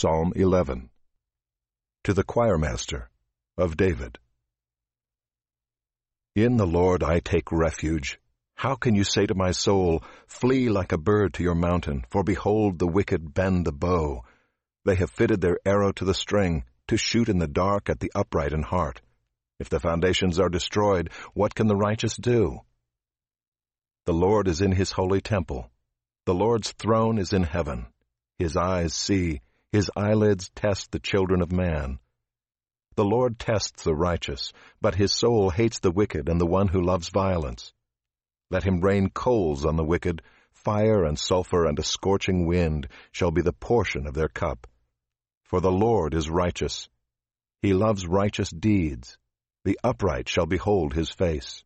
Psalm 11 To the choirmaster of David In the Lord I take refuge. How can you say to my soul, Flee like a bird to your mountain, for behold, the wicked bend the bow. They have fitted their arrow to the string, to shoot in the dark at the upright in heart. If the foundations are destroyed, what can the righteous do? The Lord is in his holy temple. The Lord's throne is in heaven. His eyes see, his eyelids test the children of man. The Lord tests the righteous, but his soul hates the wicked and the one who loves violence. Let him rain coals on the wicked, fire and sulfur and a scorching wind shall be the portion of their cup. For the Lord is righteous. He loves righteous deeds. The upright shall behold his face.